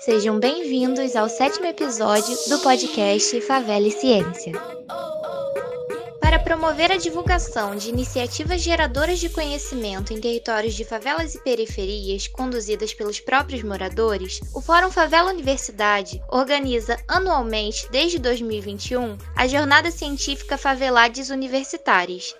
Sejam bem-vindos ao sétimo episódio do podcast Favela e Ciência. Para promover a divulgação de iniciativas geradoras de conhecimento em territórios de favelas e periferias conduzidas pelos próprios moradores, o Fórum Favela Universidade organiza anualmente, desde 2021, a Jornada Científica Favelades Universitárias,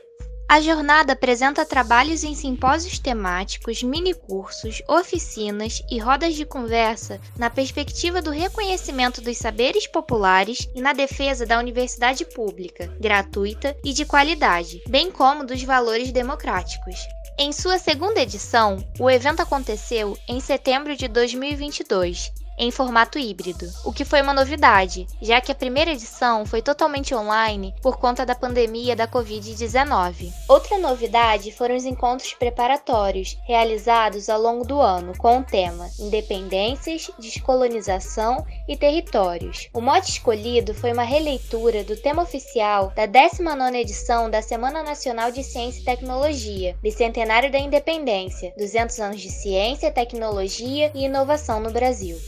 a jornada apresenta trabalhos em simpósios temáticos, minicursos, oficinas e rodas de conversa na perspectiva do reconhecimento dos saberes populares e na defesa da universidade pública, gratuita e de qualidade, bem como dos valores democráticos. Em sua segunda edição, o evento aconteceu em setembro de 2022 em formato híbrido, o que foi uma novidade, já que a primeira edição foi totalmente online por conta da pandemia da Covid-19. Outra novidade foram os encontros preparatórios, realizados ao longo do ano, com o tema Independências, Descolonização e Territórios. O mote escolhido foi uma releitura do tema oficial da 19ª edição da Semana Nacional de Ciência e Tecnologia, Bicentenário da Independência, 200 anos de ciência, tecnologia e inovação no Brasil.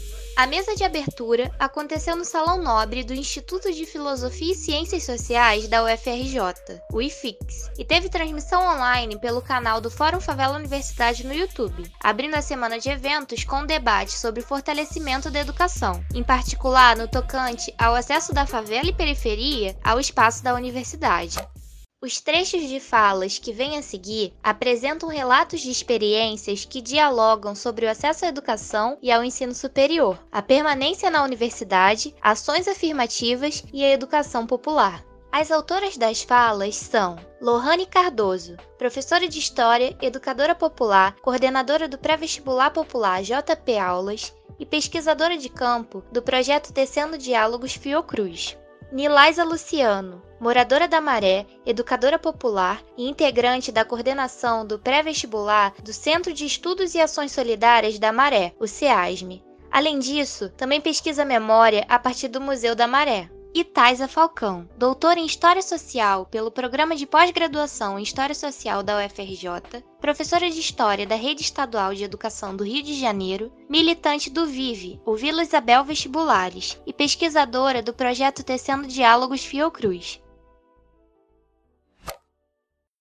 A mesa de abertura aconteceu no Salão Nobre do Instituto de Filosofia e Ciências Sociais da UFRJ, o IFIX, e teve transmissão online pelo canal do Fórum Favela Universidade no YouTube, abrindo a semana de eventos com um debate sobre o fortalecimento da educação, em particular no tocante ao acesso da favela e periferia ao espaço da universidade. Os trechos de falas que vêm a seguir apresentam relatos de experiências que dialogam sobre o acesso à educação e ao ensino superior, a permanência na universidade, ações afirmativas e a educação popular. As autoras das falas são Lohane Cardoso, professora de História, educadora popular, coordenadora do Pré-Vestibular Popular JP Aulas e pesquisadora de campo do projeto Tecendo Diálogos Fiocruz. Nilaisa Luciano, moradora da Maré, educadora popular e integrante da coordenação do pré-vestibular do Centro de Estudos e Ações Solidárias da Maré, o CEASME. Além disso, também pesquisa memória a partir do Museu da Maré e Taisa Falcão, doutora em História Social pelo Programa de Pós-Graduação em História Social da UFRJ, professora de História da Rede Estadual de Educação do Rio de Janeiro, militante do VIVE, o Vila Isabel Vestibulares, e pesquisadora do projeto Tecendo Diálogos Fiocruz.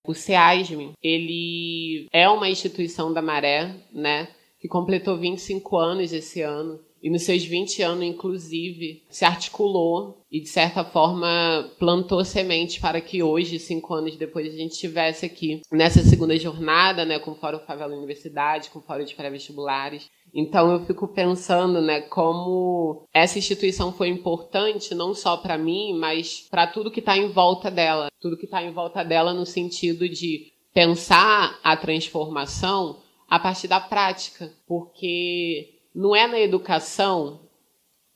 O SEASM, ele é uma instituição da Maré, né, que completou 25 anos esse ano e nos seus 20 anos, inclusive, se articulou e, de certa forma, plantou sementes para que hoje, cinco anos depois, a gente estivesse aqui nessa segunda jornada, né, com o Fórum Favela Universidade, com o Fórum de Pré-Vestibulares. Então, eu fico pensando, né, como essa instituição foi importante, não só para mim, mas para tudo que está em volta dela. Tudo que está em volta dela no sentido de pensar a transformação a partir da prática, porque não é na educação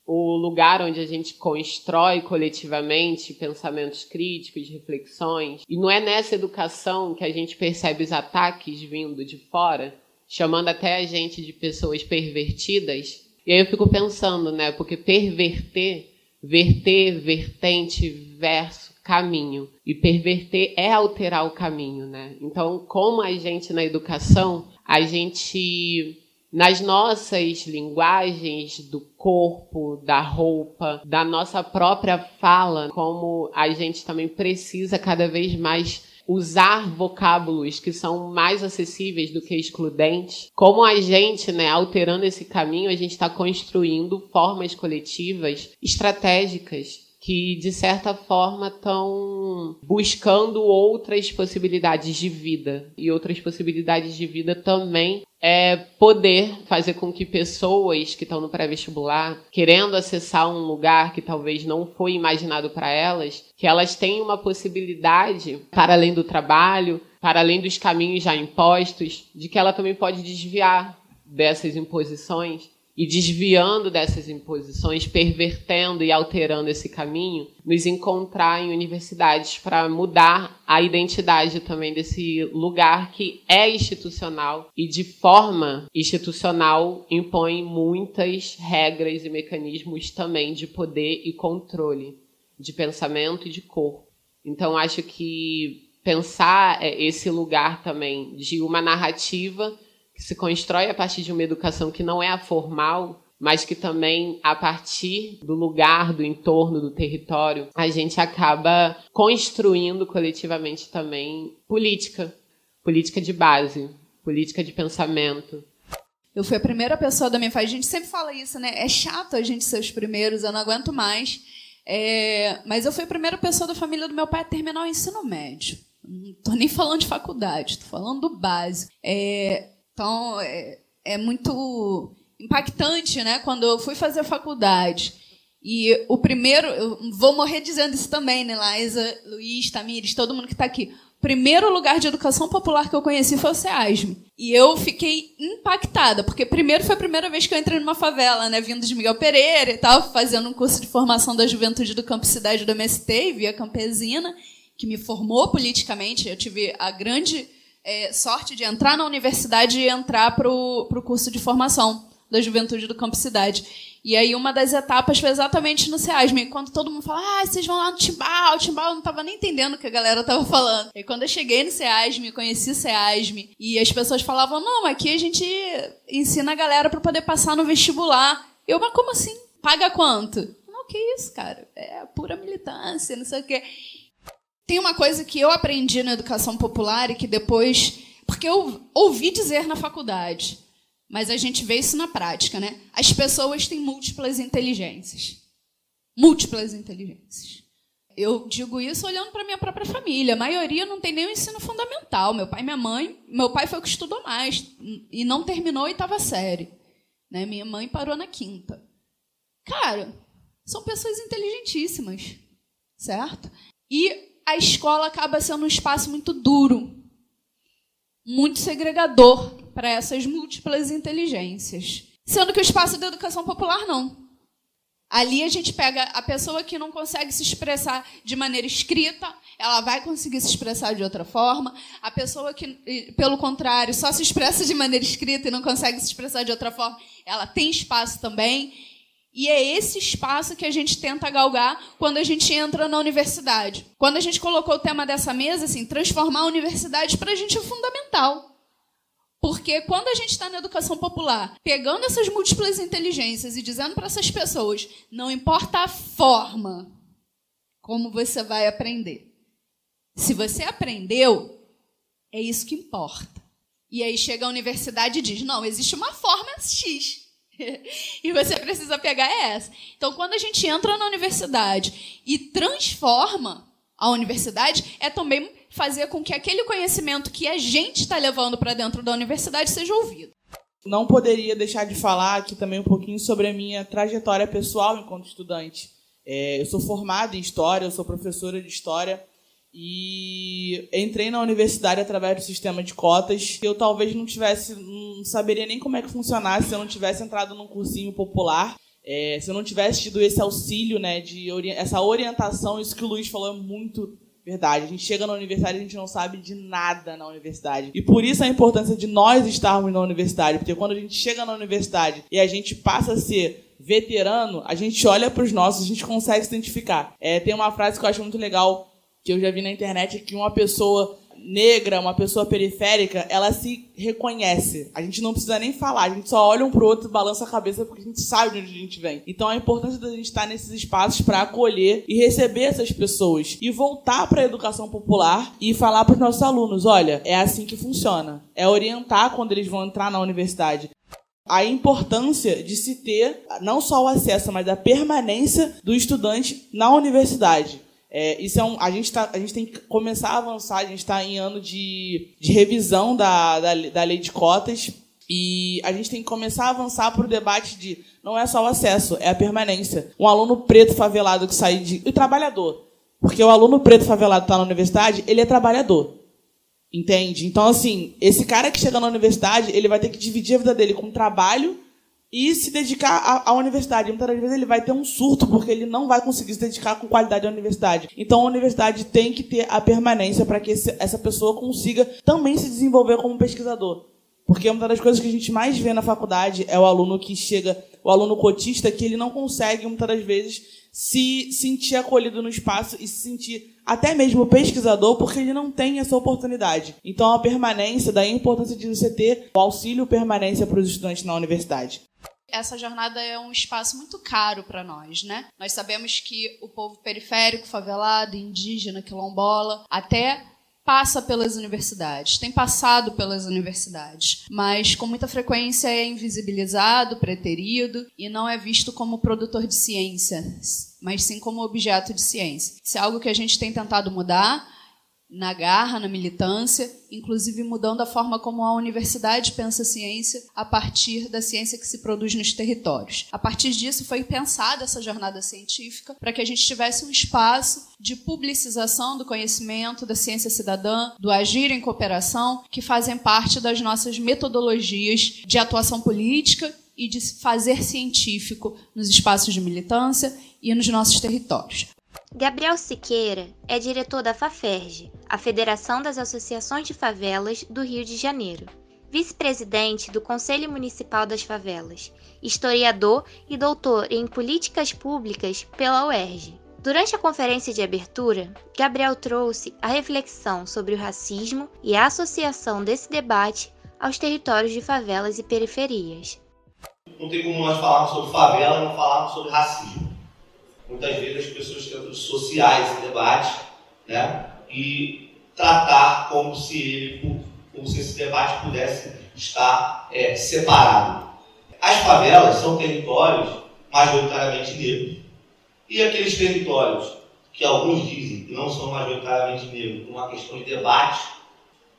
o lugar onde a gente constrói coletivamente pensamentos críticos, reflexões, e não é nessa educação que a gente percebe os ataques vindo de fora, chamando até a gente de pessoas pervertidas. E aí eu fico pensando, né, porque perverter, verter, vertente, verso, caminho. E perverter é alterar o caminho, né? Então, como a gente na educação, a gente nas nossas linguagens do corpo, da roupa, da nossa própria fala, como a gente também precisa cada vez mais usar vocábulos que são mais acessíveis do que excludentes. Como a gente, né, alterando esse caminho, a gente está construindo formas coletivas estratégicas que de certa forma estão buscando outras possibilidades de vida. E outras possibilidades de vida também é poder fazer com que pessoas que estão no pré-vestibular, querendo acessar um lugar que talvez não foi imaginado para elas, que elas tenham uma possibilidade para além do trabalho, para além dos caminhos já impostos, de que ela também pode desviar dessas imposições e desviando dessas imposições, pervertendo e alterando esse caminho, nos encontrar em universidades para mudar a identidade também desse lugar que é institucional e de forma institucional impõe muitas regras e mecanismos também de poder e controle de pensamento e de corpo. Então acho que pensar é, esse lugar também de uma narrativa que se constrói a partir de uma educação que não é a formal, mas que também, a partir do lugar, do entorno, do território, a gente acaba construindo coletivamente também política, política de base, política de pensamento. Eu fui a primeira pessoa da minha família. A gente sempre fala isso, né? É chato a gente ser os primeiros, eu não aguento mais. É... mas eu fui a primeira pessoa da família do meu pai a terminar o ensino médio. Não estou nem falando de faculdade, estou falando do básico. É... então, é... é muito impactante, né? Quando eu fui fazer faculdade. E o primeiro, eu vou morrer dizendo isso também, né, Laísa, Luiz, Tamires, todo mundo que está aqui. O primeiro lugar de educação popular que eu conheci foi o SEASM. E eu fiquei impactada, porque primeiro foi a primeira vez que eu entrei numa favela, né, vindo de Miguel Pereira e tal, fazendo um curso de formação da juventude do Campo Cidade do MST, via Campesina, que me formou politicamente. Eu tive a grande é, sorte de entrar na universidade e entrar para o curso de formação da juventude do Campo Cidade. E aí uma das etapas foi exatamente no SEASM. Quando todo mundo fala, ah, vocês vão lá no Timbal, Timbal, eu não estava nem entendendo o que a galera estava falando. E quando eu cheguei no SEASM, conheci o SEASM, e as pessoas falavam, não, aqui a gente ensina a galera para poder passar no vestibular. Eu, mas como assim? Paga quanto? Não, que isso, cara? É pura militância, não sei o quê. Tem uma coisa que eu aprendi na educação popular e que depois... Porque eu ouvi dizer na faculdade mas a gente vê isso na prática, né? As pessoas têm múltiplas inteligências. Múltiplas inteligências. Eu digo isso olhando para minha própria família. A maioria não tem nem o ensino fundamental. Meu pai e minha mãe, meu pai foi o que estudou mais e não terminou a oitava série. Né? Minha mãe parou na quinta. Cara, são pessoas inteligentíssimas, certo? E a escola acaba sendo um espaço muito duro, muito segregador para essas múltiplas inteligências. Sendo que o espaço da educação popular não. Ali a gente pega a pessoa que não consegue se expressar de maneira escrita, ela vai conseguir se expressar de outra forma. A pessoa que, pelo contrário, só se expressa de maneira escrita e não consegue se expressar de outra forma, ela tem espaço também. E é esse espaço que a gente tenta galgar quando a gente entra na universidade. Quando a gente colocou o tema dessa mesa, assim, transformar a universidade para a gente é fundamental. Porque quando a gente está na educação popular, pegando essas múltiplas inteligências e dizendo para essas pessoas, não importa a forma como você vai aprender. Se você aprendeu, é isso que importa. E aí chega a universidade e diz: não, existe uma forma X. e você precisa pegar essa. Então, quando a gente entra na universidade e transforma a universidade, é também fazer com que aquele conhecimento que a gente está levando para dentro da universidade seja ouvido. Não poderia deixar de falar aqui também um pouquinho sobre a minha trajetória pessoal enquanto estudante. É, eu sou formada em História, eu sou professora de História e entrei na universidade através do sistema de cotas. Eu talvez não tivesse, não saberia nem como é que funcionasse se eu não tivesse entrado num cursinho popular. É, se eu não tivesse tido esse auxílio, né, de essa orientação, isso que o Luiz falou é muito Verdade. A gente chega na universidade e a gente não sabe de nada na universidade. E por isso a importância de nós estarmos na universidade. Porque quando a gente chega na universidade e a gente passa a ser veterano, a gente olha para os nossos, a gente consegue se identificar. É, tem uma frase que eu acho muito legal, que eu já vi na internet, que uma pessoa negra, uma pessoa periférica, ela se reconhece. A gente não precisa nem falar, a gente só olha um pro outro balança a cabeça porque a gente sabe de onde a gente vem. Então a importância da gente estar nesses espaços para acolher e receber essas pessoas e voltar para a educação popular e falar para os nossos alunos, olha, é assim que funciona. É orientar quando eles vão entrar na universidade a importância de se ter não só o acesso, mas a permanência do estudante na universidade. É, isso é um, a, gente tá, a gente tem que começar a avançar, a gente está em ano de, de revisão da, da, da lei de cotas e a gente tem que começar a avançar para o debate de não é só o acesso, é a permanência. Um aluno preto favelado que sai de. E trabalhador. Porque o aluno preto favelado que está na universidade, ele é trabalhador. Entende? Então, assim, esse cara que chega na universidade, ele vai ter que dividir a vida dele com trabalho e se dedicar à, universidade. Muitas das vezes ele vai ter um surto porque ele não vai conseguir se dedicar com qualidade à universidade. Então a universidade tem que ter a permanência para que esse, essa pessoa consiga também se desenvolver como pesquisador. Porque uma das coisas que a gente mais vê na faculdade é o aluno que chega, o aluno cotista, que ele não consegue, muitas das vezes, se sentir acolhido no espaço e se sentir até mesmo pesquisador, porque ele não tem essa oportunidade. Então, a permanência, daí a importância de você ter o auxílio permanência para os estudantes na universidade essa jornada é um espaço muito caro para nós, né? Nós sabemos que o povo periférico, favelado, indígena, quilombola, até passa pelas universidades, tem passado pelas universidades, mas com muita frequência é invisibilizado, preterido e não é visto como produtor de ciência, mas sim como objeto de ciência. Isso é algo que a gente tem tentado mudar na garra, na militância, inclusive mudando a forma como a universidade pensa a ciência a partir da ciência que se produz nos territórios. A partir disso foi pensada essa jornada científica para que a gente tivesse um espaço de publicização do conhecimento, da ciência cidadã, do agir em cooperação, que fazem parte das nossas metodologias de atuação política e de fazer científico nos espaços de militância e nos nossos territórios. Gabriel Siqueira é diretor da FAFERJ, a Federação das Associações de Favelas do Rio de Janeiro, vice-presidente do Conselho Municipal das Favelas, historiador e doutor em Políticas Públicas pela UERJ. Durante a conferência de abertura, Gabriel trouxe a reflexão sobre o racismo e a associação desse debate aos territórios de favelas e periferias. Não tem como nós falarmos sobre favela e não falarmos sobre racismo. Muitas vezes as pessoas tentam dissociar esse debate né, e tratar como se, ele, como se esse debate pudesse estar é, separado. As favelas são territórios majoritariamente negros. E aqueles territórios que alguns dizem que não são majoritariamente negros por uma questão de debate,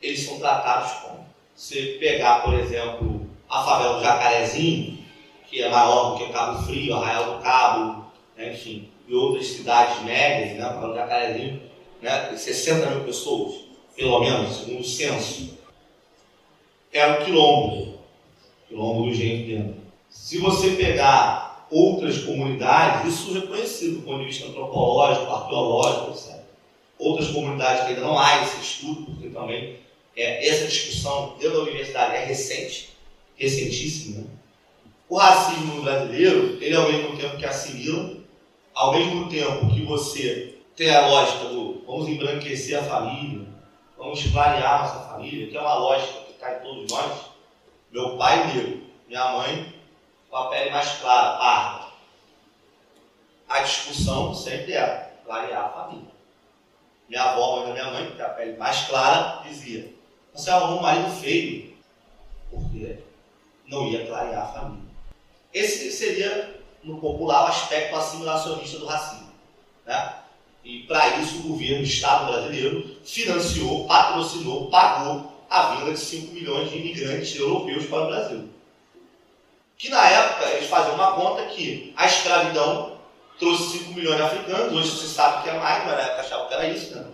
eles são tratados como. Se pegar, por exemplo, a favela do Jacarezinho, que é maior do que Cabo Frio, Arraial do Cabo, né, enfim, e outras cidades médias, né, para o Jacarezinho, né, 60 mil pessoas, pelo menos, segundo o censo, era o quilombo, quilombo do jeito dentro. Se você pegar outras comunidades, isso é reconhecido do ponto de vista antropológico, arqueológico, etc. Outras comunidades que ainda não há esse estudo, porque também é, essa discussão dentro da universidade é recente, recentíssima. Né? O racismo brasileiro, ele ao mesmo tempo que assimila, ao mesmo tempo que você tem a lógica do vamos embranquecer a família, vamos clarear nossa família, que é uma lógica que cai em todos nós. Meu pai é negro, minha mãe com a pele mais clara, parda. A discussão sempre era clarear a família. Minha avó, mãe da minha mãe, que tem a pele mais clara, dizia: Você arrumou um marido feio, porque não ia clarear a família. Esse seria no popular o aspecto assimilacionista do racismo. Né? E para isso o governo, o Estado brasileiro, financiou, patrocinou, pagou a vinda de 5 milhões de imigrantes europeus para o Brasil. Que na época eles faziam uma conta que a escravidão trouxe 5 milhões de africanos, hoje você sabe que é mais, mas na época achavam que era isso, né?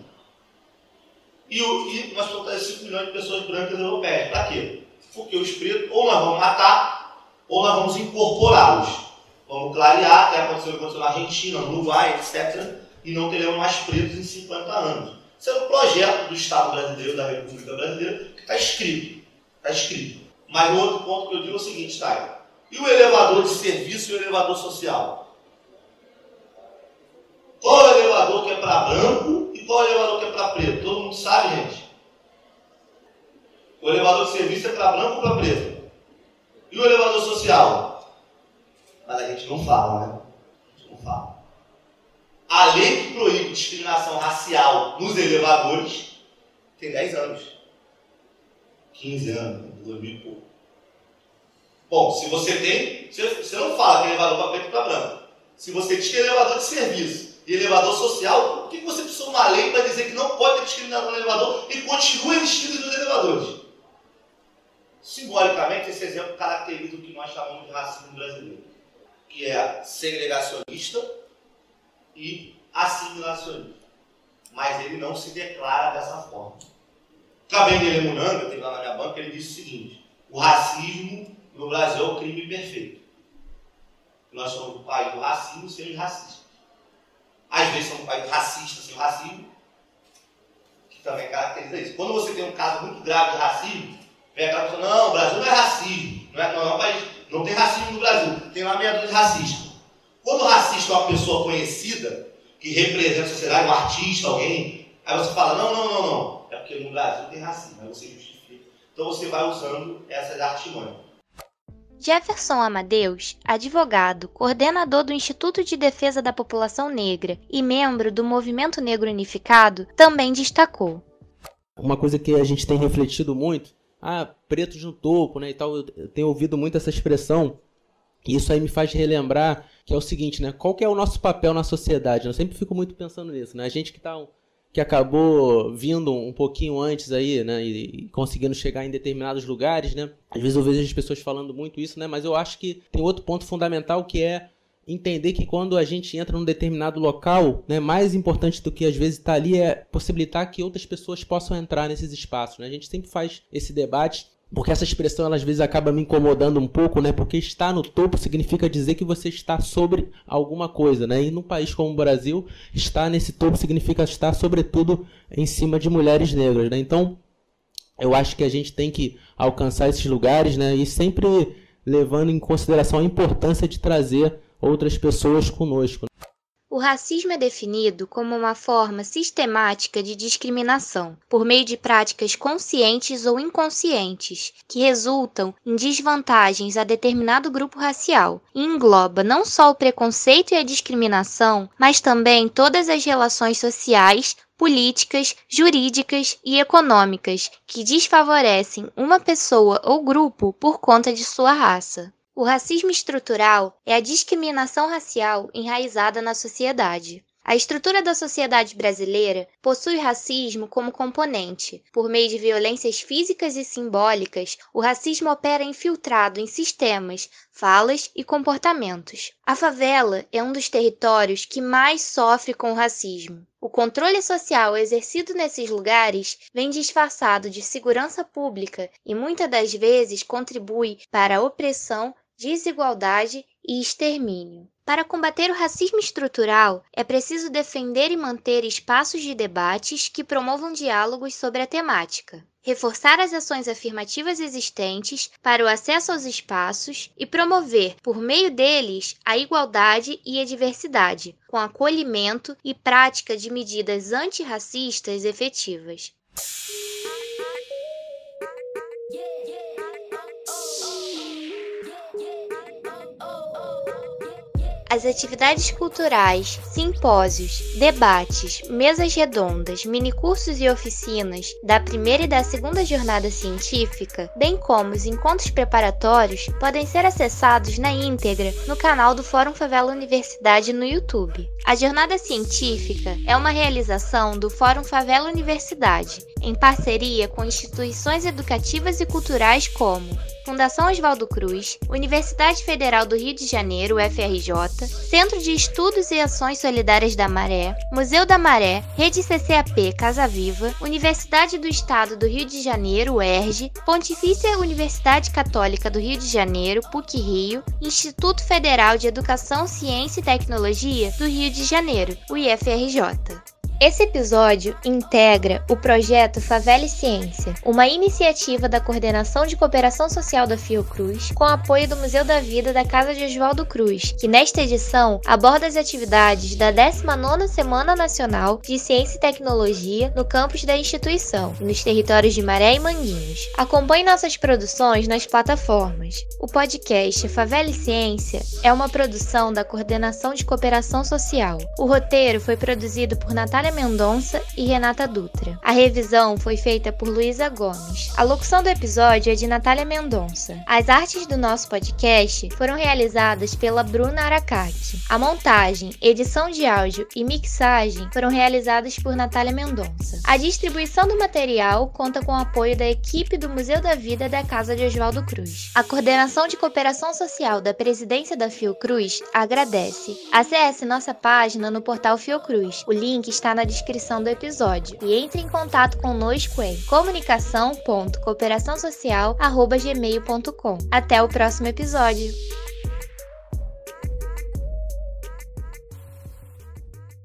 E, e nós trazer 5 milhões de pessoas brancas europeias. Para quê? Porque os pretos, ou nós vamos matar, ou nós vamos incorporá-los. Vamos clarear, até aconteceu, aconteceu na Argentina, no Uruguai, etc. E não teremos mais pretos em 50 anos. Isso é um projeto do Estado brasileiro, da República Brasileira, que está escrito. Está escrito. Mas o outro ponto que eu digo é o seguinte, tá? E o elevador de serviço e o elevador social? Qual é o elevador que é para branco e qual é o elevador que é para preto? Todo mundo sabe, gente? O elevador de serviço é para branco ou para preto? E o elevador social? Mas a gente não fala, né? A gente não fala. A lei que proíbe discriminação racial nos elevadores tem 10 anos. 15 anos, 2000 e pouco. Bom, se você tem, você não fala que elevador para preto e para branco. Se você diz que é elevador de serviço e elevador social, por que você precisa de uma lei para dizer que não pode ter discriminação no elevador e continua existindo nos elevadores? Simbolicamente, esse exemplo caracteriza o que nós chamamos de racismo brasileiro que é segregacionista e assimilacionista. Mas ele não se declara dessa forma. Kabengele Munanga, tem lá na minha banca, ele disse o seguinte: o racismo no Brasil é o crime perfeito. Nós somos um país do racismo sem racistas. Às vezes somos um país racista sem o racismo, que também caracteriza isso. Quando você tem um caso muito grave de racismo, vem aquela pessoa, não, o Brasil não é racismo, não é, não é um país não tem racismo no Brasil, tem lá meia dúzia de racista. Quando o racista é uma pessoa conhecida, que representa a sociedade, um artista, alguém, aí você fala, não, não, não, não. É porque no Brasil tem racismo, aí você justifica. Então você vai usando essas artimanhas. Jefferson Amadeus, advogado, coordenador do Instituto de Defesa da População Negra e membro do Movimento Negro Unificado, também destacou. Uma coisa que a gente tem refletido muito, ah, pretos no topo, né, e tal, eu tenho ouvido muito essa expressão, e isso aí me faz relembrar que é o seguinte, né, qual que é o nosso papel na sociedade? Eu sempre fico muito pensando nisso, né, a gente que está que acabou vindo um pouquinho antes aí, né, e, conseguindo chegar em determinados lugares, né? Às vezes eu vejo as pessoas falando muito isso, né, mas eu acho que tem outro ponto fundamental que é entender que quando a gente entra num determinado local, né, mais importante do que às vezes estar tá ali é possibilitar que outras pessoas possam entrar nesses espaços, né? A gente sempre faz esse debate porque essa expressão ela, às vezes acaba me incomodando um pouco, né? Porque estar no topo significa dizer que você está sobre alguma coisa, né? E num país como o Brasil, estar nesse topo significa estar sobretudo em cima de mulheres negras, né? Então, eu acho que a gente tem que alcançar esses lugares, né? E sempre levando em consideração a importância de trazer outras pessoas conosco. O racismo é definido como uma forma sistemática de discriminação, por meio de práticas conscientes ou inconscientes, que resultam em desvantagens a determinado grupo racial, e engloba não só o preconceito e a discriminação, mas também todas as relações sociais, políticas, jurídicas e econômicas que desfavorecem uma pessoa ou grupo por conta de sua raça. O racismo estrutural é a discriminação racial enraizada na sociedade. A estrutura da sociedade brasileira possui racismo como componente. Por meio de violências físicas e simbólicas, o racismo opera infiltrado em sistemas, falas e comportamentos. A favela é um dos territórios que mais sofre com o racismo. O controle social exercido nesses lugares vem disfarçado de segurança pública e muitas das vezes contribui para a opressão desigualdade e extermínio. Para combater o racismo estrutural, é preciso defender e manter espaços de debates que promovam diálogos sobre a temática, reforçar as ações afirmativas existentes para o acesso aos espaços e promover, por meio deles, a igualdade e a diversidade, com acolhimento e prática de medidas antirracistas efetivas. As atividades culturais, simpósios, debates, mesas redondas, minicursos e oficinas da primeira e da segunda jornada científica, bem como os encontros preparatórios, podem ser acessados na íntegra no canal do Fórum Favela Universidade no YouTube. A jornada científica é uma realização do Fórum Favela Universidade, em parceria com instituições educativas e culturais como Fundação Oswaldo Cruz, Universidade Federal do Rio de Janeiro, UFRJ, Centro de Estudos e Ações Solidárias da Maré, Museu da Maré, Rede CCAP Casa Viva, Universidade do Estado do Rio de Janeiro, UERJ, Pontifícia Universidade Católica do Rio de Janeiro, PUC-Rio, Instituto Federal de Educação, Ciência e Tecnologia do Rio de Janeiro, o IFRJ. Esse episódio integra o projeto Favela e Ciência, uma iniciativa da Coordenação de Cooperação Social da Fiocruz, com apoio do Museu da Vida da Casa de Oswaldo Cruz, que nesta edição aborda as atividades da 19ª Semana Nacional de Ciência e Tecnologia no campus da instituição, nos territórios de Maré e Manguinhos. Acompanhe nossas produções nas plataformas. O podcast Favela e Ciência é uma produção da Coordenação de Cooperação Social. O roteiro foi produzido por Natália Mendonça e Renata Dutra. A revisão foi feita por Luísa Gomes. A locução do episódio é de Natália Mendonça. As artes do nosso podcast foram realizadas pela Bruna Aracaki. A montagem, edição de áudio e mixagem foram realizadas por Natália Mendonça. A distribuição do material conta com o apoio da equipe do Museu da Vida da Casa de Oswaldo Cruz. A coordenação de cooperação social da presidência da Fiocruz agradece. Acesse nossa página no portal Fiocruz. O link na descrição do episódio e entre em contato conosco em comunicação.cooperaçãosocial.gmail.com. Até o próximo episódio!